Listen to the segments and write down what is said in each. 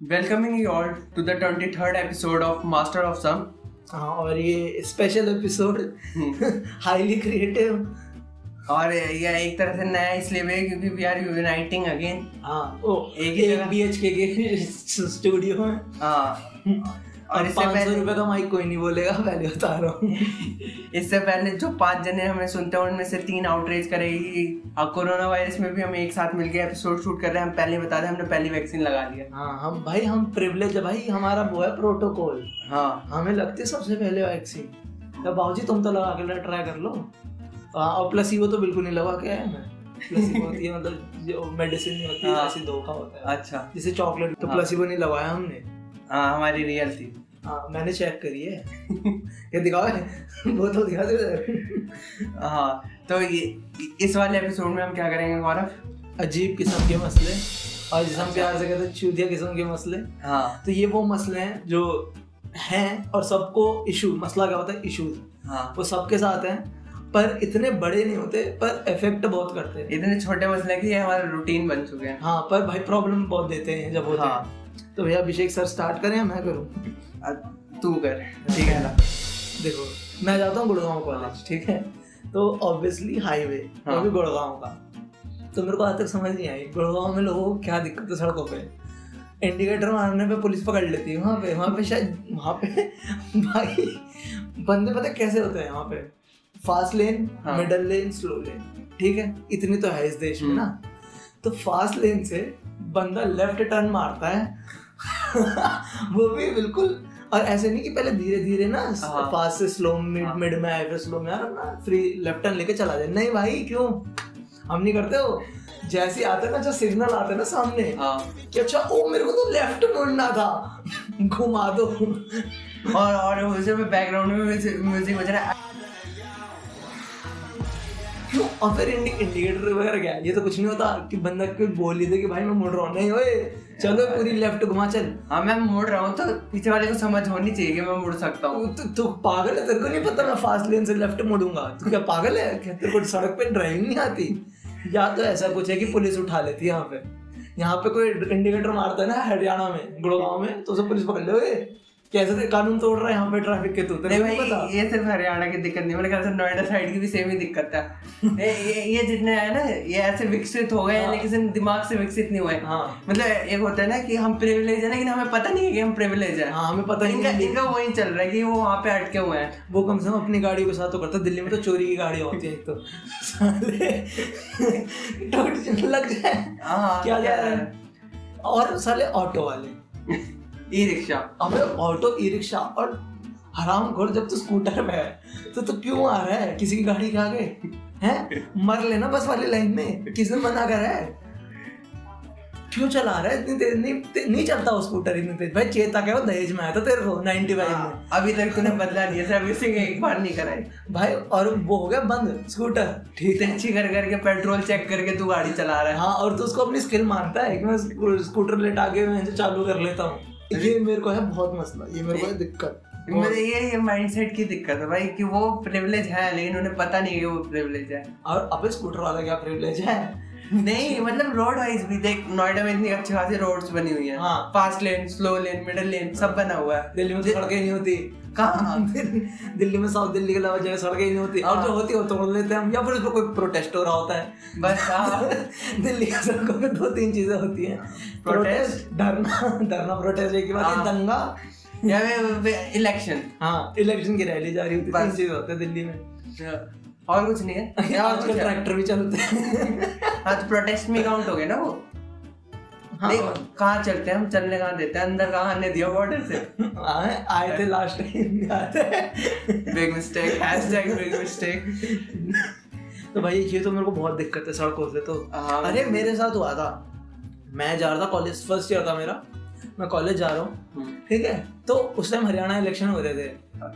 welcoming you all to the 23rd episode of master of some हाँ और ये special episode highly creative और यह एक तरह से नया इसलिए भी है क्योंकि वी आर यूनाइटिंग अगेन हाँ ओ एक ही जगह- के स्टूडियो में हाँ। और इससे पहले रुपए का माइक कोई नहीं बोलेगा पहले बता रहा हूँ। इससे पहले जो पाँच जने हमें सुनते हैं उनमें से तीन आउटरीच करेगी और कोरोना वायरस में भी हम एक साथ मिलके एपिसोड शूट कर रहे हैं हम पहले बता दें हमने पहली वैक्सीन लगा लिया हाँ। हम भाई हम प्रिविलेज है भाई हमारा वो है प्रोटोकॉल हाँ। हमें लगती है सबसे पहले वैक्सीन तो बाबूजी तुम तो लगा के ट्राई कर लो। हाँ और प्लसीबो तो बिल्कुल नहीं लगा के आया मैं होती है मतलब जो मेडिसिन नहीं होती है। हाँ। ऐसी धोखा होता है। अच्छा। जैसे चॉकलेट तो हाँ। प्लसीबो नहीं लगाया हमने। हाँ हमारी रियल थी। हाँ मैंने चेक करी है। ये दिखाओ वो तो दिखा दे हाँ तो ये इस वाले एपिसोड में हम क्या करेंगे गौरव? अजीब किस्म के मसले। और जिसे हम अच्छा। प्यार से कहते हैं चूतिया किस्म के मसले। हाँ। तो ये वो मसले हैं जो हैं और सबको इशू मसला क्या होता है? इशूज हाँ। वो सबके साथ हैं पर इतने बड़े नहीं होते पर इफ़ेक्ट बहुत करते हैं। इतने छोटे मसले कि ये हमारा रूटीन बन चुके हैं। हाँ पर भाई प्रॉब्लम बहुत देते हैं जब होते हाँ। हैं। तो भैया अभिषेक सर स्टार्ट करें मैं करूँ? तू कर ठीक है ना? देखो मैं जाता हूँ गुड़गांव कॉलेज ठीक है? तो ऑब्वियसली हाईवे हाँ। वो भी गुड़गांव का। तो मेरे को आज तक समझ नहीं आई गुड़गांव में लोगों को क्या दिक्कत है सड़कों पे? इंडिकेटर मारने पे पुलिस पकड़ लेती है वहाँ पे वहाँ पे शायद वहाँ पे भाई बंदे पता कैसे होते हैं वहाँ पे? फास्ट लेन हाँ। मिडल लेन स्लो लेन ठीक है? इतनी तो है इस देश में हम्म। ना। तो फास्ट लेन से बंदा लेफ़्ट टर्न मारता है वो भी बिल्कुल। और ऐसे नहीं कि पहले धीरे धीरे ना। फास्ट से स्लो मिड। मिड में आए फिर स्लो में यार ना फ्री लेफ़्ट टर्न लेके चला जाए। नहीं भाई क्यों? हम नहीं करते हो जैसे आते हैं ना जो सिग्नल आते हैं ना सामने हाँ। कि अच्छा ओ मेरे को तो लेफ़्ट मुड़ना था। घुमा दो। और और उसे बैकग्राउंड में म्यूज़िक बज रहा है। क्यों और फिर इंडिकेटर वगैरह क्या? ये तो कुछ नहीं होता कि बंदा कोई बोल ही दे कि भाई मैं मुड़ रहा हूँ। नहीं ओए चलो पूरी लेफ़्ट घुमा चल। हाँ मैं मुड़ रहा हूँ तो पीछे वाले को समझ होनी चाहिए कि मैं मुड़ सकता हूँ। तू तू पागल है तेरे को नहीं पता मैं फास्ट लेन से लेफ़्ट मुड़ूँगा? तू क्या पागल है? क्या तेरे को सड़क पे ड्राइविंग नहीं आती? या तो ऐसा कुछ है कि पुलिस उठा लेती है यहाँ पे। यहाँ पे कोई इंडिकेटर मारता है ना हरियाणा में गुड़गांव में तो उसे पुलिस पकड़ ले कैसे ते- कानून तोड़ रहा है यहाँ पे ट्रैफ़िक के तू तेरे नहीं भाई पता। ये सिर्फ़ हरियाणा की दिक्कत नहीं मेरे ख्याल से नोएडा साइड की भी सेम ही दिक्कत है। ये ये, जितने है ना ये ऐसे विकसित हो गए हैं। लेकिन दिमाग से विकसित नहीं हुए हाँ। मतलब एक होता है ना कि हम प्रिविलेज है लेकिन हमें पता नहीं है कि हम प्रिविलेज है। हाँ हमें पता इनका नहीं इनका वही चल रहा है कि वो वहाँ पे अटके हुए हैं। वो कम से कम अपनी गाड़ियों के साथ तो करता दिल्ली में तो चोरी की गाड़ी होती है एक तो। साले लग जाए। हाँ क्या जा रहा है? और साले ऑटो वाले। ई रिक्शा अबे ऑटो ई रिक्शा और हराम खोर जब तू स्कूटर पे है तो तू क्यों आ रहा है? किसी की गाड़ी के आगे? हैं? मर लेना बस वाली लाइन में। किसने मना करा है? क्यों चला रहा है? इतनी तेज नहीं ते, नहीं चलता वो स्कूटर इतनी तेज भाई चेता क्या वो दहेज में आया था तेरे को 95 में हाँ, अभी तक तूने बदला नहीं है सर्विसिंग एक बार नहीं कराई भाई और वो हो गया बंद स्कूटर। ठीक है अच्छी कर करके पेट्रोल चेक करके तू गाड़ी चला रहा है। हाँ और तू उसको अपनी स्किल मानता है कि मैं स्कूटर लेट आके मैं चालू कर लेता हूँ। ये मेरे को है बहुत मसला ये मेरे को है दिक्कत। मेरे ये ये माइंडसेट की दिक्कत है भाई कि वो प्रिविलेज है लेकिन उन्हें पता नहीं है कि वो प्रिविलेज है। और अब स्कूटर वाला क्या प्रिविलेज है? नहीं मतलब रोड वाइज भी देख नोएडा में इतनी अच्छी खासी रोड्स बनी हुई हैं। हाँ। Fast lane slow lane middle lane सब बना हुआ है। दिल्ली में तो सड़कें नहीं होती। कहाँ? दिल्ली में साउथ दिल्ली के अलावा जगह सड़कें नहीं होती। और जो हाँ। होती है वो तोड़ लेते हैं हम या फिर उस पर कोई प्रोटेस्ट हो रहा होता है। बस हाँ। दिल्ली की सड़कों पे दो तीन चीज़ें होती हैं। प्रोटेस्ट धरना धरना प्रोटेस्ट एक बात है। दंगा। या इलेक्शन हाँ इलेक्शन की रैली है बस। चीज़ें होती है दिल्ली में। और कुछ नहीं है? आजकल ट्रैक्टर भी चलते हैं। हाँ तो प्रोटेस्ट में काउंट हो गया ना वो? हाँ कहाँ चलते हैं हम? चलने कहाँ देते हैं? अंदर कहाँ आने दिया बॉर्डर से? आए आए थे लास्ट टाइम थे big mistake hashtag big mistake तो भाई ये तो मेरे को बहुत दिक्कत है सड़कों से तो। हाँ। अरे मेरे साथ हुआ था। मैं जा रहा था कॉलेज फ़र्स्ट ईयर था मेरा। मैं कॉलेज जा रहा हूँ। ठीक है? तो उस टाइम हरियाणा इलेक्शन हो रहे थे।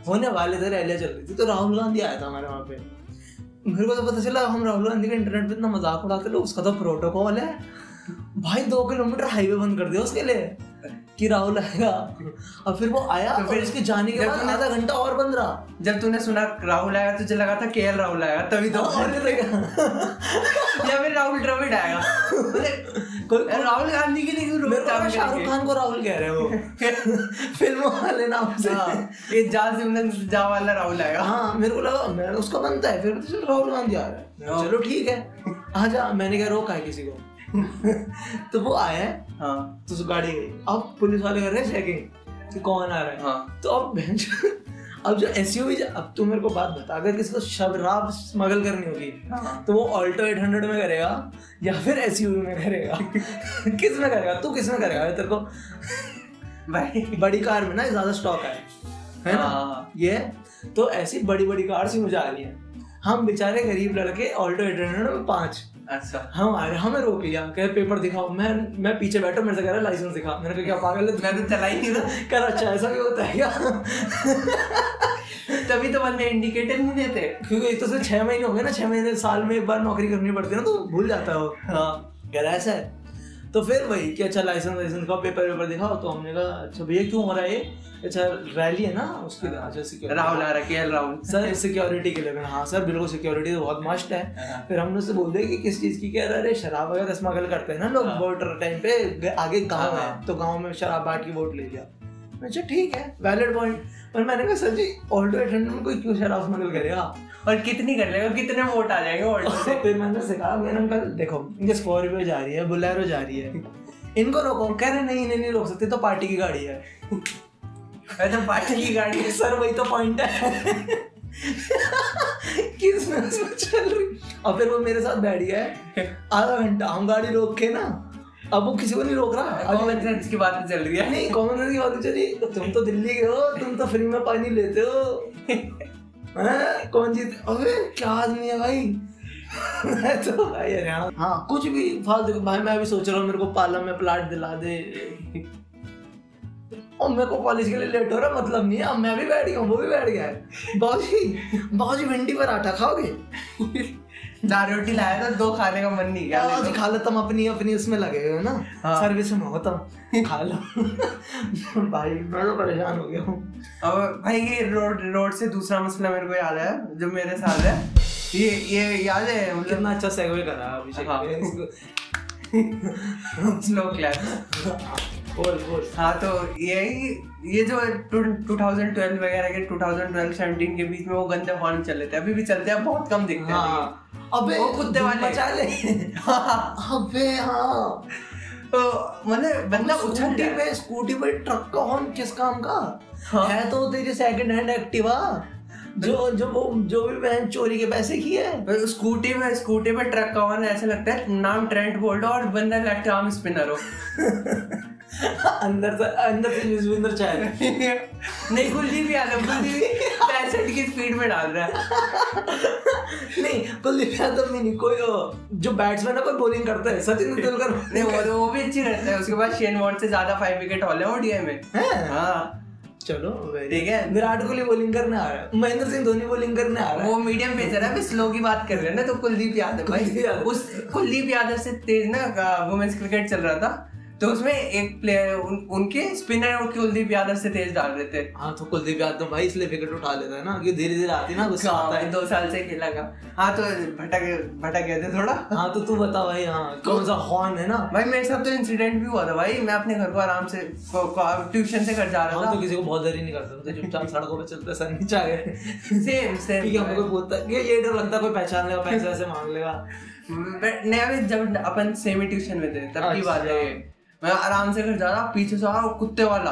होने वाले थे रैलियाँ चल रही थी। तो राहुल गांधी आया था हमारे वहाँ पे। मेरे को तो पता चला, हम राहुल गांधी के इंटरनेट पे इतना मज़ाक उड़ाते लोग, उसका तो प्रोटोकॉल है। भाई, दो किलोमीटर हाईवे बंद कर दिया उसके लिए। कि राहुल आएगा और फिर वो आया तो फिर इसके जाने के बाद आधा घंटा और बंद रहा। जब तूने सुना राहुल आएगा तुझे लगा था के राहुल आएगा तभी तो और ये फिर राहुल द्रविड़ आएगा। कोई राहुल गांधी की लगा शाहरुख खान को राहुल कह रहे हो फ़िल्म वाले नाम से। हाँ, ये जा सिमरन जा वाला राहुल आएगा। हाँ मेरे को लगा मैं उसका बनता है फिर तो राहुल गांधी आ रहा है। चलो ठीक है। आ जा मैंने क्या रोका है किसी को। तो वो आया है। हाँ तो गाड़ी गई। अब पुलिस वाले कर रहे हैं चेकिंग कि कौन आ रहा है? हाँ। तो अब बेंच अब जो एस अब तू मेरे को बात बता अगर किसी को शराब स्मगल करनी होगी हाँ। तो वो ऑल्टो 800 में करेगा या फिर एसयूवी में करेगा? किसमें करेगा? तू किसमें करेगा? तेरे को भाई। बड़ी कार में ना ज़्यादा स्टॉक है। है ना? हाँ। ये तो ऐसी बड़ी बड़ी कार सी मुझे आ रही है। हम बेचारे गरीब लड़के ऑल्टो 800 में पाँच अच्छा। हम आ रहे हमें रोक लिया। कह पेपर दिखाओ। मैं मैं पीछे बैठा मेरे से कह रहा लाइसेंस दिखा। मैंने कहा क्या पागल है मैं तो चला ही नहीं था। कह रहा अच्छा ऐसा भी होता है क्या? तभी तो बंदे इंडिकेटर नहीं देते। क्योंकि एक तो से छह महीने हो गए ना छह महीने साल में एक बार नौकरी करनी पड़ती है ना तो भूल जाता है। हाँ। कह रहा ऐसा है। तो फिर वही कि अच्छा लाइसेंस लाइसेंस का पेपर वेपर दिखाओ। तो हमने कहा अच्छा भैया क्यों हो रहा है ये? अच्छा रैली है ना उसके अच्छा security। राहुल आ रहा के राहुल सर सिक्योरिटी के लिए हाँ सर बिल्कुल सिक्योरिटी तो बहुत मस्ट है। हाँ। फिर हमने उससे बोल दिया कि किस चीज़ की कह रहा है? शराब वगैरह स्मगल करते हैं ना लोग हाँ। वोटर टाइम पे आगे गाँव हाँ। है तो गाँव में शराब बांट के वोट ले लिया। अच्छा ठीक है वैलिड पॉइंट पर मैंने कहा सर जी ऑल्टो एट में कोई क्यों शराब स्मगल करेगा? और कितनी कर लेगा? कितने वोट आ जाएँगे ऑल्टो से? फिर मैंने सिखाया मैंने अंकल देखो ये स्कॉर्पियो जा रही है बुलेरो जा रही है। इनको रोको। कह रहे नहीं इन्हें नहीं रोक सकते तो पार्टी की गाड़ी है। ऐसा पार्टी की गाड़ी है सर वही तो पॉइंट है। किसमें उसमें चल रही? और फिर वो मेरे साथ बैठ गया है। आधा घंटा हम गाड़ी रोक के ना अब वो किसी को नहीं रोक रहा। कॉमन सेंस की बात चल रही है। नहीं कॉमन सेंस की बात चली तुम तो दिल्ली के हो तुम तो फ्री में पानी लेते हो। हैं? कौन जीत? अबे क्या आदमी है भाई? मैं तो भाई हरियाणा हाँ कुछ भी फालतू भाई मैं भी सोच रहा हूँ मेरे को पार्लर में प्लाट दिला दे। और मेरे को कॉलेज के लिए लेट हो रहा मतलब नहीं है। अब मैं भी बैठ गया वो भी बैठ गया है। बाबूजी बाबूजी भिंडी पराठा खाओगे? चार रोटी लाया था दो खाने का मन नहीं किया। आज खा लो तुम अपनी अपनी उसमें लगे हुए ना। हाँ। सर्विस में हो तुम खा लो। भाई मैं तो परेशान हो गया हूँ। अब भाई ये रोड रोड से दूसरा मसला मेरे को याद है जो मेरे साथ है। ये ये याद है मतलब कितना अच्छा सेगवे करा अभिषेक हाँ। स्लो क्लैप बोल बोल। हाँ तो यही ये जो टू थाउज़ेंड ट्वेल्व वगैरह के टू थाउज़ेंड ट्वेल्व सेवनटीन के बीच में वो गंदे हॉर्न चले थे। अभी भी चलते हैं बहुत कम दिखते हैं। हाँ। अबे वो कुत्ते वाले। मचा ले। हाँ, अबे हाँ। तो मतलब बंदा उछल स्कूटी पे स्कूटी पे ट्रक का हॉर्न किस काम का? हाँ। है तो तेरी सेकंड हैंड एक्टिवा जो जो वो जो भी बहन चोरी के पैसे की है। स्कूटी में स्कूटी पे ट्रक का हॉर्न ऐसा लगता है नाम ट्रेंट बोल्ट और बंदा लेफ़्ट आर्म स्पिनर हो। अंदर से अंदर से युजविंदर चाह। नहीं कुलदीप यादव कुलदीप पैंसठ की स्पीड में डाल रहा है। नहीं कुलदीप यादव भी नहीं कोई जो बैट्समैन है कोई बॉलिंग करता है सचिन तेंदुलकर। नहीं वो तो वो भी अच्छी करता है उसके बाद शेन वॉर्ड से ज़्यादा फाइव विकेट हॉल है ओडीआई में। हाँ। चलो ठीक है। विराट कोहली बॉलिंग करने आ रहा है। महेंद्र सिंह धोनी बॉलिंग करने आ रहा है। वो मीडियम पेसर है स्लो की बात कर रहे हैं ना तो कुलदीप यादव भाई। उस कुलदीप यादव से तेज ना वुमेन्स क्रिकेट चल रहा था। तो उसमें एक प्लेयर उन, उनके स्पिनर और कुलदीप यादव से तेज डाल रहे थे। हाँ तो कुलदीप यादव भाई इसलिए विकेट उठा लेता है ना कि धीरे धीरे आती ना गुस्सा आता है। दो साल से खेला का। हाँ तो भटक भटक गए थे थोड़ा। हाँ तो तू बता भाई हाँ कौन सा हॉर्न है ना? भाई मेरे साथ तो इंसिडेंट भी हुआ था भाई। मैं अपने घर को आराम से ट्यूशन से घर जा रहा हम था। तो किसी को बहुत देरी नहीं करते तो चुपचाप सड़कों पे चलते सर नीचे आ गए। सेम सेम ठीक है हमको कोई बोलता है ये डर लगता कोई पहचान लेगा पैसे वैसे मांग लेगा। नहीं अभी जब अपन सेमी ट्यूशन में थे तब की बात है। अच्छा। मैं आराम से घर जा रहा पीछे से आ रहा कुत्ते वाला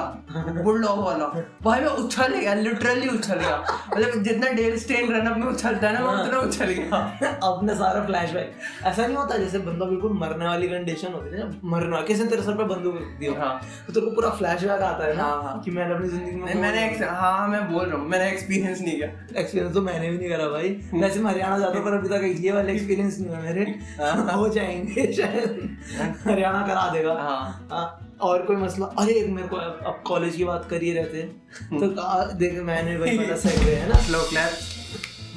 बुलडॉग वाला। भाई मैं उछल गया लिटरली उछल गया। मतलब जितना डेल स्टेन रन अप में उछलता है ना मैं उतना उछल गया। अपने सारा फ्लैशबैक ऐसा नहीं होता जैसे बंदा बिल्कुल मरने वाली कंडीशन होती है ना मरने वाली किसी ने तेरे सर पे बंदूक रख दी हो। हाँ तो तेरे को पूरा फ्लैशबैक आता है ना हाँ, हाँ। कि मैंने अपनी ज़िंदगी में मैंने हाँ हाँ, मैं बोल रहा हूँ मैंने एक्सपीरियंस नहीं किया। एक्सपीरियंस तो मैंने भी नहीं करा भाई। वैसे मैं हरियाणा जाता पर अभी तक ये वाले एक्सपीरियंस नहीं हुआ मेरे। हो। जाएँगे शायद। हरियाणा करा देगा। हाँ हाँ, और कोई मसला अरे एक मेरे को अब कॉलेज की बात कर ही रहते थे। तो आ, देख मैंने वही वाला सेगवे है ना। स्लो क्लैप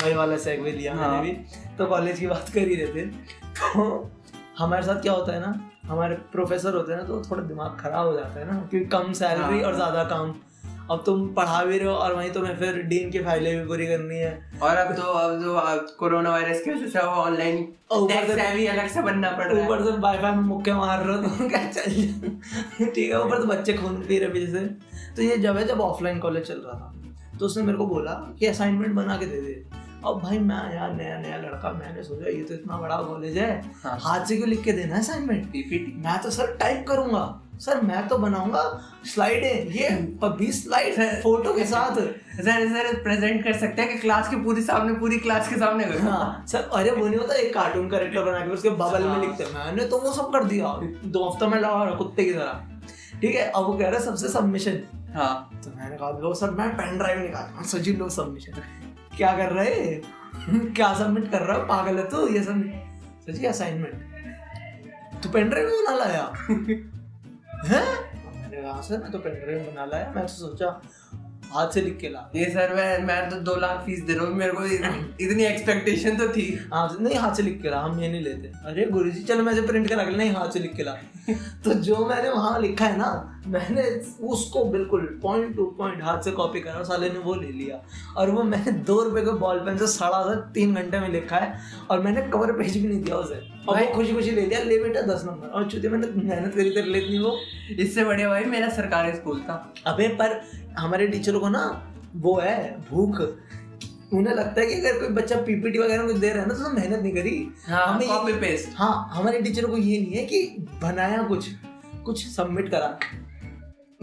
वही वाला सेगवे लिया हाँ। मैंने भी। तो कॉलेज की बात कर ही रहते थे। तो हमारे साथ क्या होता है ना हमारे प्रोफेसर होते हैं ना तो थोड़ा दिमाग खराब हो जाता है ना क्योंकि कम सैलरी हाँ। और ज़्यादा काम। अब तुम पढ़ा भी रहे हो और वहीं तुम्हें फिर डीन की फाइलें भी पूरी करनी है। और अब तो अब जो कोरोना वायरस की वजह से वो ऑनलाइन ऊपर से- भी अलग से बनना पड़ रहा है। ऊपर से वाईफाई में मुक्के मार रहे हो तो क्या चल। ठीक है ऊपर तो बच्चे खून पी रहे पीछे से। तो ये जब है जब ऑफलाइन कॉलेज चल रहा था। तो उसने मेरे को बोला कि असाइनमेंट बना के दे दे। अब भाई मैं यार नया नया लड़का मैंने सोचा ये तो इतना बड़ा कॉलेज है। हाँ। हाथ से क्यों लिख के देना है असाइनमेंट पीपीटी मैं तो सर टाइप करूँगा। सर मैं तो बनाऊँगा स्लाइडें। ये बीस स्लाइड फ़ोटो के साथ। सर सर प्रेजेंट कर सकते हैं कि क्लास के पूरी सामने पूरी क्लास के सामने करो। हाँ सर अरे वो नहीं होता एक कार्टून करेक्टर बना के उसके बबल में हाँ। लिखते हैं। मैंने तो वो सब कर दिया। दो हफ़्ता में लगा रहा कुत्ते की तरह। ठीक है अब वो कह रहा है सबसे सबमिशन हाँ। तो मैंने कहा लो सर मैं पेन ड्राइव निकाल सचिन लो सबमिशन क्या कर रहे? क्या सबमिट कर रहा है? पागल है तू ये सब सचिन असाइनमेंट तू पेन ड्राइव में बना लाया? हैं? मैंने कहा सर मैं तो पेन ड्राइव बना लाया मैं तो सोचा हाथ से लिख के ला। ये सर मैं मैं तो दो लाख फ़ीस दे रहा हूँ मेरे को इतनी एक्सपेक्टेशन तो थी। हाथ से नहीं हाथ से लिख के ला हम ये नहीं लेते। अरे गुरु जी चलो मैं प्रिंट करा के नहीं हाथ से लिख के ला। तो जो मैंने वहाँ लिखा है ना मैंने उसको बिल्कुल पॉइंट टू पॉइंट हाथ से कॉपी करा और साले ने वो ले लिया। और वो मैंने दो रुपए के बॉल पेन से सड़ा सा तीन घंटे में लिखा है और मैंने कवर पेज भी नहीं दिया उसे। और भाई- वो खुशी खुशी ले लिया ले बेटा दस नंबर। और चूँकि मैंने मेहनत करी तेरे लिए इतनी वो। इससे बढ़िया भाई मेरा सरकारी स्कूल था। अबे पर हमारे टीचरों को ना वो है भूख। उन्हें लगता है कि अगर कोई बच्चा पीपीटी वगैरह कुछ दे रहा है ना तो मेहनत नहीं करी। हाँ हमें कॉपी पेस्ट हाँ हमारे टीचरों को ये नहीं है कि बनाया कुछ कुछ सबमिट करा।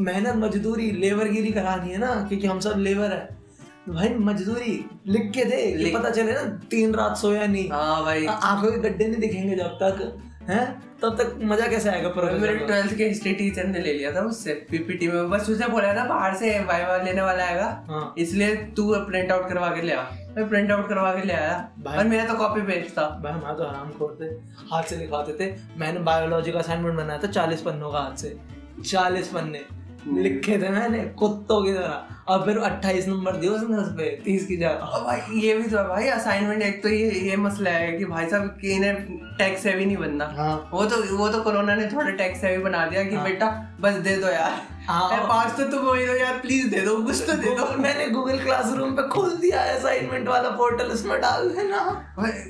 मेहनत मजदूरी लेबरगिरी करानी है ना क्योंकि हम सब लेबर है। भाई मजदूरी लिख के दे कि लिख- पता चले ना तीन रात सोया नहीं। हाँ भाई। आँखों के गड्ढे नहीं दिखेंगे जब तक हैं? तब तक मज़ा कैसे आएगा भाई, मेरे ट्वेल्थ के हिस्ट्री टीचर ने ले लिया था मुझसे पीपीटी में। बस उसे बोला था बाहर से वाइवा लेने वाला आएगा। हाँ। इसलिए तू प्रिंट आउट करवा के ले आ। मैं प्रिंट आउट करवा के ले आया। और मेरा तो कॉपी पेस्ट था। भाई हमारे तो आराम खोलते हाथ से लिखवाते थे। मैंने बायोलॉजी का असाइनमेंट बनाया था चालीस पन्नों का हाथ से। चालीस पन्ने। लिखे थे मैंने कुत्तों की तरह। और फिर अट्ठाईस नंबर दिए उसने उस पे तीस की जगह और भाई ये भी तो है भाई असाइनमेंट एक तो ये ये मसला है कि भाई साहब कि इन्हें टैक्स सेवी नहीं बनना। हाँ। वो तो वो तो कोरोना ने थोड़ा टैक्स सेवी बना दिया कि हाँ। बेटा बस दे दो यार। हाँ। पास तो तुम वही दो यार प्लीज़ दे दो कुछ तो दे दो। मैंने गूगल क्लासरूम पे खोल दिया है असाइनमेंट वाला पोर्टल उसमें डाल देना।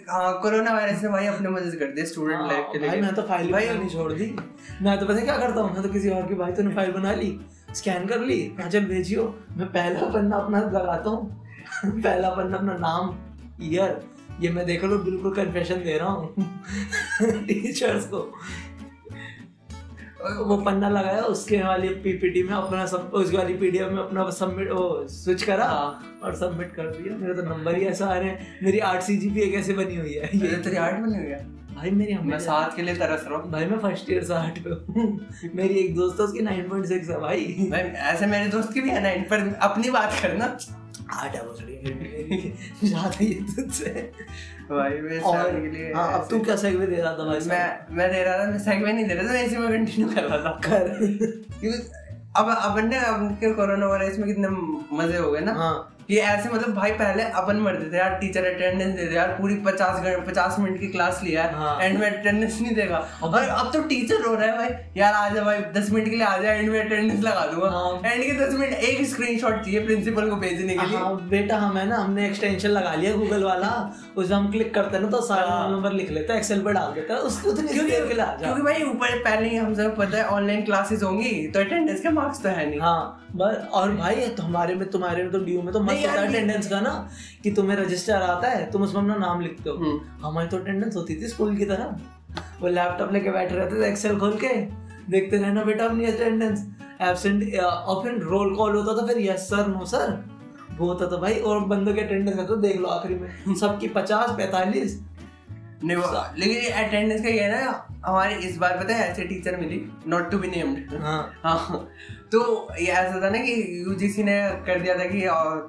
हाँ कोरोना वायरस ने भाई अपने मदद कर दिया स्टूडेंट लाइफ के भाई लिए। मैं तो फ़ाइल भाई- बनानी छोड़ दी। मैं तो पता क्या करता हूँ? मैं तो किसी और की भाई तूने फ़ाइल बना ली? स्कैन कर ली हाँ भेजियो, मैं पहला पन्ना अपना लगाता हूँ, पहला पन्ना अपना नाम ईयर ये मैं देख लो, बिल्कुल कन्फेशन दे रहा हूँ टीचर्स को। वो पन्ना लगाया, उसके वाली पीपीटी में अपना सब, उसकी वाली पीडीएफ में अपना सबमिट वो स्विच करा हाँ। और सबमिट कर दिया। मेरा तो नंबर ही ऐसा आ रहे हैं, मेरी आठ सी जी पी एक कैसे बनी हुई है? ये तेरी आर्ट बन गया भाई मेरी मैं साथ के लिए तरस रहा हूँ। भाई मैं फ़र्स्ट ईयर से आठ पे हूँ। मेरी एक दोस्त है उसकी 9.6 है भाई। भाई ऐसे मेरे दोस्त की भी है नाइन पर अपनी बात करना। आठ है भोसड़ी मेरी ज़्यादा ही है तुझसे। भाई मैं और के लिए हाँ अब तू क्या सेगवे दे रहा था भाई मैं मैं दे रहा था मैं सेगमेंट नहीं दे रहा था मैं इसी में कंटिन्यू कर रहा था। कर। क्योंकि अब अपन ने अब के कोरोना वायरस में कितने मज़े हो गए ना। हाँ। ये ऐसे मतलब भाई पहले अपन मरते थे यार टीचर अटेंडेंस दे दे यार पूरी पचास पचास मिनट की क्लास लिया है हाँ। एंड में अटेंडेंस नहीं देगा। और अब तो टीचर रो रहा है भाई। यार आ जा भाई दस मिनट के लिए आ जा एंड में अटेंडेंस लगा दूँगा। हाँ। एंड के दस मिनट एक स्क्रीनशॉट चाहिए प्रिंसिपल को भेजने के लिए। हाँ बेटा हमें ना हमने एक्सटेंशन लगा लिया गूगल वाला। उसे हम क्लिक करते हैं ना तो सारा हाँ। नंबर लिख लेते हैं एक्सेल पर डाल देते हैं उसको उतनी देर के लिए आ जा। क्योंकि भाई ऊपर पहले ही हम सब पता है ऑनलाइन क्लासेस होंगी तो अटेंडेंस के मार्क्स तो है नहीं। हाँ बस और भाई तो हमारे में तुम्हारे में तो ड्यू में तो मस्त होता अटेंडेंस का ना कि तुम्हें रजिस्टर आता है तुम उसमें अपना नाम लिखते हो। हम्म। हमारी तो अटेंडेंस होती थी स्कूल की तरह। वो लैपटॉप लेके बैठे रहते थे एक्सेल खोल के। देखते रहना बेटा अपनी अटेंडेंस एबसेंट और फिर रोल कॉल होता था फिर यस सर नो सर वो होता था भाई और बंदों के अटेंडेंस का तो देख लो आखिरी में। सबकी पचास पैंतालीस नहीं वो लेकिन अटेंडेंस का ये ना हमारे इस बार पता है ऐसे टीचर मिली नॉट टू बी नेम्ड हाँ। तो ये ऐसा था ना कि यूजीसी ने कर दिया था कि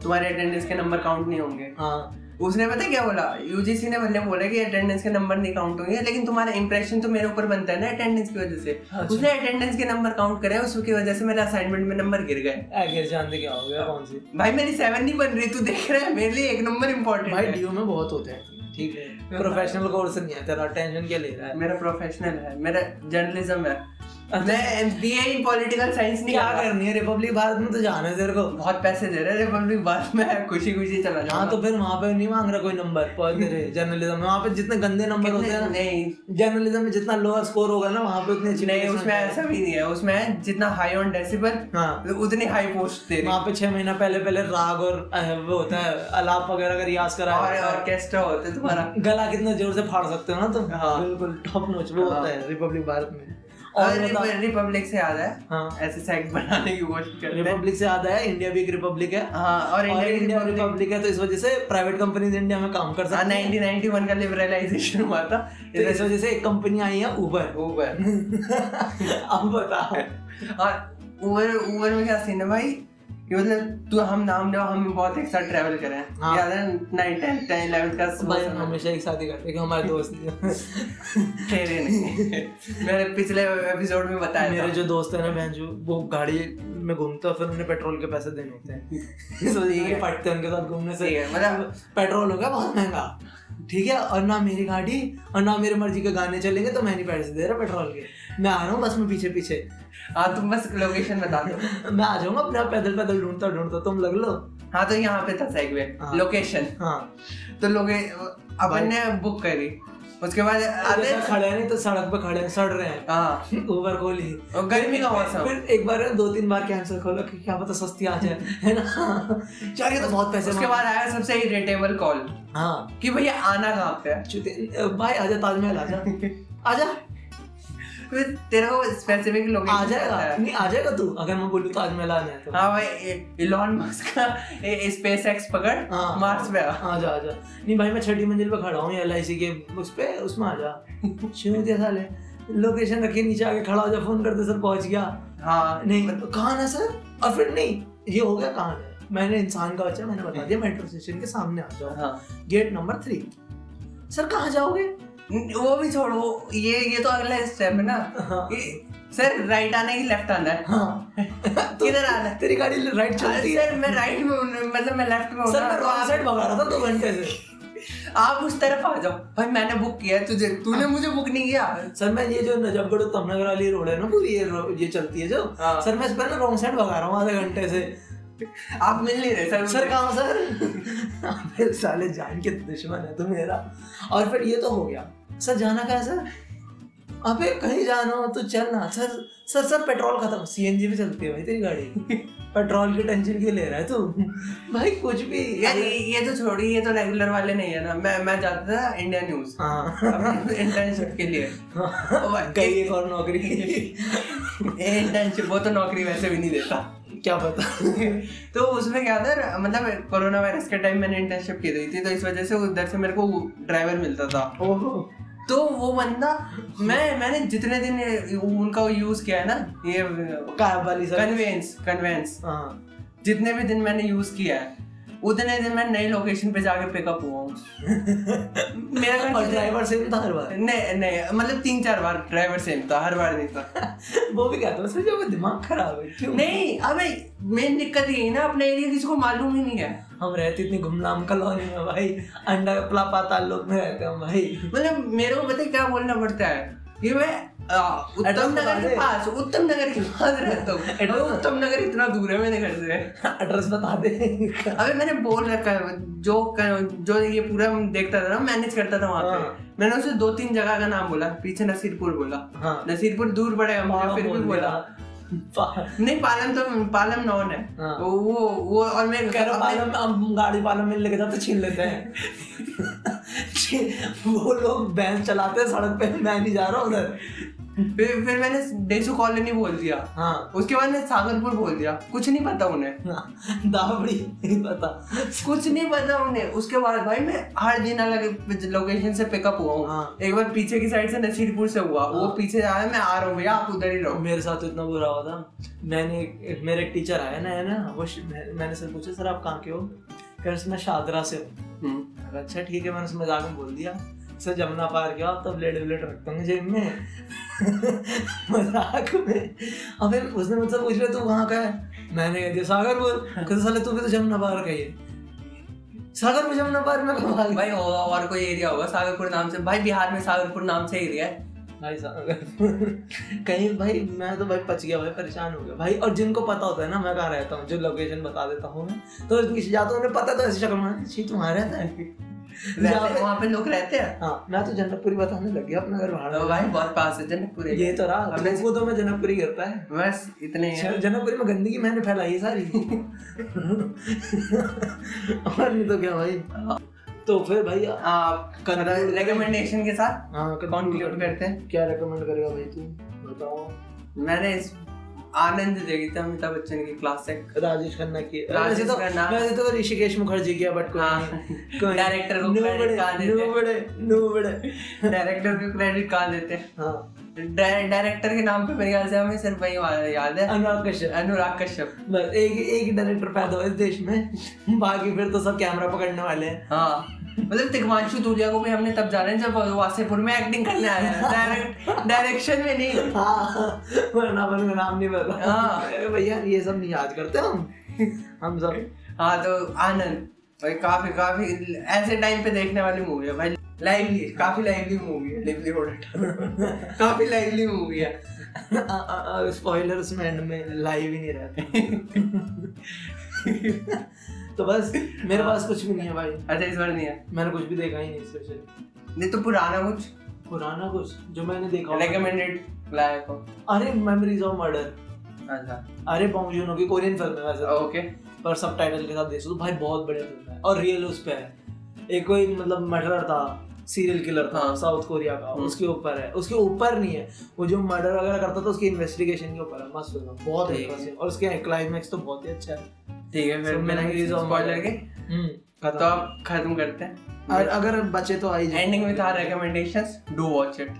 तुम्हारे अटेंडेंस के नंबर काउंट नहीं होंगे। हाँ। उसने पता क्या बोला? यूजीसी ने भले बोला कि अटेंडेंस के नंबर नहीं काउंट होंगे लेकिन तुम्हारा इंप्रेशन तो मेरे ऊपर बनता है ना अटेंडेंस की वजह से। अच्छा। उसने अटेंडेंस के नंबर काउंट करे उसकी वजह से मेरे असाइनमेंट में नंबर गिर गए। जानते क्या हो गया? कौन सी? भाई मेरी सेवन नहीं बन रही तू देख रहा है मेरे लिए एक नंबर भाई इम्पोर्टेंट है में बहुत होते हैं। ठीक है। प्रोफेशनल कोर्स नहीं है तेरा टेंशन क्या ले रहा है? मेरा प्रोफेशनल है मेरा जर्नलिज्म है। मैं बीए इन पॉलिटिकल साइंस नहीं क्या करनी है? रिपब्लिक भारत में तो जाना है तेरे को। बहुत पैसे दे रहे हैं रिपब्लिक भारत में। खुशी खुशी चला हाँ जाऊँगा तो फिर वहाँ पे नहीं मांग रहा कोई नंबर पर तेरे जर्नलिज्म में। वहाँ पे जितने गंदे नंबर होते हैं ना नहीं। जर्नलिज्म में जितना लोअर स्कोर होगा ना वहाँ पे उतनी अच्छी नहीं उसमें ऐसा भी नहीं है। उसमें जितना हाई ऑन डेसिबल हाँ। उतनी हाई पोस्ट तेरी। वहाँ पे छह महीना पहले पहले राग और वो होता है अलाप वगैरह का रियाज करा और ऑर्केस्ट्रा होता है तुम्हारा। गला कितना ज़ोर से फाड़ सकते हो ना तुम। हाँ। बिल्कुल टॉप नॉच वो हाँ। होता है रिपब्लिक भारत में। रिपब्लिक से याद है। हाँ। ऐसे सेक्ट बनाने की कोशिश करते रिपब्लिक से याद है इंडिया भी एक रिपब्लिक है। हाँ और इंडिया इंडिया रिपब्लिक। रिपब्लिक है तो इस वजह से प्राइवेट कंपनीज़ इंडिया में काम कर हाँ सकती हैं 1991 का लिबरलाइजेशन हुआ था। तो इस वजह से एक कंपनी आई है उबर उबर अब बताओ। और उबर उबर में क्या सीन है भाई? कि मतलब तू हम नाम लो हम बहुत एक साथ ट्रैवल करें। हाँ। याद है नाइन टेन का भाई हम हमेशा एक साथ ही करते कि हमारे दोस्त तेरे नहीं मैंने पिछले एपिसोड में बताया मेरे जो दोस्त है ना बहन वो गाड़ी में घूमते फिर उन्हें पेट्रोल के पैसे देने होते हैं। तो ये पटते हैं। उनके साथ घूमने से। मतलब- पेट्रोल होगा बहुत महँगा। ठीक है और ना मेरी गाड़ी और ना मेरी मर्ज़ी के गाने चलेंगे तो मैं नहीं पैसे दे रहा पेट्रोल के। मैं आ रहा हूँ बस में पीछे पीछे हाँ तुम बस लोकेशन बता दो। मैं आ जाऊँगा अपने आप पैदल पैदल ढूंढता ढूंढता तुम लग लो। हाँ तो यहाँ पे था सेगवे हाँ। लोकेशन हाँ। तो लोग अपन ने बुक करी। उसके बाद जैसे खड़े हैं नहीं तो सड़क पे खड़े हैं सड़ रहे हैं। हाँ। उबर खोली और गर्मी का मौसम। फिर एक बार दो तीन बार कैंसिल खोलो कि क्या पता सस्ती आ जाए है ना? ये तो बहुत पैसे उसके बाद आया सबसे इरिटेबल कॉल हाँ। कि भैया आना कहाँ पे है? भाई आजा ताजमहल आजा आजा तेरे को स्पेसिफिक आ जाएगा। नहीं आ जाएगा तू अगर मैं बोलूँ ताजमहल आना है तो। हाँ भाई इलॉन मस्क का स्पेस एक्स पकड़ हाँ। मार्स पे आ। आजा आजा नहीं भाई मैं छठी मंजिल पे खड़ा हूँ एलआईसी के उस पे उसमें आजा शुरू दिया साले। लोकेशन रखिए नीचे आके खड़ा हो जा फ़ोन करते सर पहुँच गया। हाँ। नहीं कहाँ है सर? और फिर नहीं ये हो गया कहाँ है? मैंने इंसान का बच्चा मैंने बता दिया मेट्रो स्टेशन के सामने आ जाओ। हाँ। गेट नंबर थ्री सर कहाँ जाओगे? वो भी छोड़ो ये ये तो अगला स्टेप है ना। हाँ। सर राइट आना ही लेफ़्ट आना है। हाँ। किधर आना है? तेरी गाड़ी राइट चलती है। सर मैं राइट में मतलब मैं लेफ़्ट में हूँ सर मैं रॉन्ग साइड भगा रहा था दो घंटे से। आप उस तरफ़ आ जाओ। भाई मैंने बुक किया है तुझे। तूने मुझे बुक नहीं किया। सर मैं ये जो नजफगढ़ तमनगर वाली रोड है ना पूरी ये ये चलती है जो। हाँ। सर मैं इस पर ना रॉन्ग साइड भगा रहा हूँ आधे घंटे से। आप मिल नहीं रहे सर सर कहाँ सर? आप साले जान के दुश्मन है तू मेरा। और फिर ये तो हो गया। सर जाना कहा सर? अबे कहीं जाना हो तो चलना सर सर सर पेट्रोल खत्म। सीएनजी पे चलती है भाई तेरी गाड़ी। पेट्रोल की टेंशन क्यों ले रहा है तू? भाई कुछ भी। यार ये तो छोड़ी ये तो रेगुलर वाले नहीं है ना। मैं मैं जाता था इंडिया न्यूज़ हाँ। इंटर्नशिप के लिए। कई एक और नौकरी। इंटर्नशिप वो तो नौकरी वैसे भी नहीं देता। क्या पता? तो उसमें क्या था मतलब कोरोना वायरस के टाइम मैंने इंटर्नशिप की थी तो इस वजह से उधर से मेरे को ड्राइवर मिलता था। ओहो। तो वो बंदा मैं मैंने जितने दिन उनका यूज़ किया है ना ये कन्वेंस कन्वेंस हाँ। जितने भी दिन मैंने यूज़ किया है उतने दिन मैं नई लोकेशन पे जाके पिकअप हुआ हूँ। मेरा और ड्राइवर सेम था हर बार? नहीं नहीं मतलब तीन चार बार ड्राइवर सेम था हर बार नहीं था। वो भी कहता है जो दिमाग खराब है क्यों? नहीं अबे मेन दिक्कत ये ना अपने एरिया किसी को मालूम ही नहीं है। हम रहते इतनी गुमनाम कॉलोनी में भाई। अंडा पला पाताल लोग में रहते हैं भाई। मतलब मेरे को पता क्या बोलना पड़ता है? कि मैं उत्तम नगर के पास उत्तम नगर के पास रहता हूँ उत्तम नगर इतना दूर है मेरे घर से। एड्रेस बता दे। अबे मैंने बोल रखा है जो जो ये पूरा देखता था ना मैनेज करता था वहाँ हाँ। पे मैंने उसे दो तीन जगह का नाम बोला पीछे नसीरपुर बोला। हाँ। नसीरपुर दूर पड़ेगा मुझे फिर भी बोला। नहीं पालम तो पालम नॉन है। हाँ। तो वो वो और मैं कह रहा पालम हम गाड़ी पालम में लेके जाते छीन लेते हैं। वो लोग बैंस चलाते हैं सड़क पे मैं नहीं जा रहा उधर। फिर फिर मैंने डेसू कॉलोनी बोल दिया। हाँ। उसके बाद मैंने सागरपुर बोल दिया। कुछ नहीं पता उन्हें। हाँ, दावड़ी नहीं पता। कुछ नहीं पता उन्हें। उसके बाद भाई मैं हर दिन अलग लोकेशन से पिकअप हुआ हूँ। हाँ। एक बार पीछे की साइड से नसीरपुर से हुआ। हाँ। वो हाँ। पीछे आया मैं आ रहा हूँ भैया आप उधर ही रहो। मेरे साथ तो इतना बुरा हुआ था। मैंने मेरे टीचर आया ना है ना? वो मैंने सर पूछा सर आप कहाँ के हो? कह मैं शादरा से हूँ। हम्म। अच्छा ठीक है मैंने उसमें मज़ाक में बोल दिया। सर जमुना पार किया तब ब्लेड ब्लेड रखता हूँ जेब में। मज़ाक में। अबे उसने मुझसे पूछ लिया तू कहाँ का है? मैंने कह दिया सागरपुर। कहते साले तू भी तो जमुना पार का ही है। सागर मुजफ्फरनगर में कब आ गए भाई होगा और कोई एरिया होगा सागरपुर नाम से? भाई बिहार में सागरपुर नाम से एरिया है। भाई साहब कहीं भाई मैं तो भाई पच गया भाई परेशान हो गया। भाई और जिनको पता होता है ना मैं कहाँ रहता हूँ? जो लोकेशन बता देता हूँ मैं। तो या तो उन्हें पता तो ऐसी शक्ल में छी तुम्हारा रहता है? वहाँ पे लोग रहते हैं। हाँ मैं तो जनकपुरी बताने लग गया अपना घर तो भाई बहुत पास है जनकपुर। ये तो रहा तो मैं जनकपुरी करता है। बस इतने ही। जनकपुरी में गंदगी मैंने फैलाई है सारी। और नहीं तो क्या भाई? तो फिर भाई आप रिकमेंडेशन के साथ हाँ कंक्लूड करते हैं। क्या रेकमेंड करेगा भाई तू? बताओ। मैंने इस आनंद देगी थी अमिताभ बच्चन की क्लासिक राजेश खन्ना की राजेश तो खन्ना। वैसे तो ऋषिकेश मुखर्जी की बट कोई हाँ। कोई Director को बड़े कहाँ देते? नो बड़े नो बड़े डायरेक्टर को क्रेडिट कहाँ देते हैं? हाँ। डायरेक्टर के नाम पे मेरे ख्याल से हमें सिर्फ़ वही याद है। अनुराग कश्यप। अनुराग कश्यप। बस एक एक डायरेक्टर पैदा हुआ इस देश में। बाकी फिर तो सब कैमरा पकड़ने वाले हैं। हाँ। मतलब तिग्मांशु धूलिया को भी हमने तब जाना है जब वासेपुर में एक्टिंग करने आया है डायरेक्ट डायरेक्शन में नहीं। हाँ वरना नाम नहीं पता हाँ। भैया ये सब नहीं याद करते हम? हम सब। हाँ तो आनंद। भाई काफ़ी काफ़ी ऐसे टाइम पे देखने वाली मूवी है। भाई लाइवली काफ़ी लाइवली मूवी है। लिवली होल्ड काफ़ी लाइवली मूवी है। स्पॉइलर उसमें एंड में लाइव ही नहीं रहते। तो बस मेरे पास कुछ भी नहीं है भाई। अच्छा इस बार नहीं है। मैंने कुछ भी देखा ही नहीं स्पेशल नहीं तो पुराना कुछ? पुराना कुछ जो मैंने देखा। रिकमेंडेड लायक हो अरे मेमोरीज ऑफ़ मर्डर अच्छा। अरे बॉन्ग जूनो की कोरियन फ़िल्म है वैसे तो, ओके पर सब टाइटल के साथ देख हो। भाई बहुत बढ़िया फ़िल्म है। और रियल उस पे है। एक कोई मतलब मर्डर था सीरियल किलर था हाँ। साउथ कोरिया का। हम्म। उसके ऊपर है। उसके ऊपर नहीं है। वो जो मर्डर वगैरह करता था उसकी इन्वेस्टिगेशन के ऊपर है। मस्त फ़िल्म बहुत है। और उसके क्लाइमैक्स तो बहुत ही अच्छा है। ठीक है फिर मैंने ये memories of स्पॉइलर murder. के तो खत्म। आप खत्म करते हैं। और अगर बचे तो I ending with our recommendations do watch it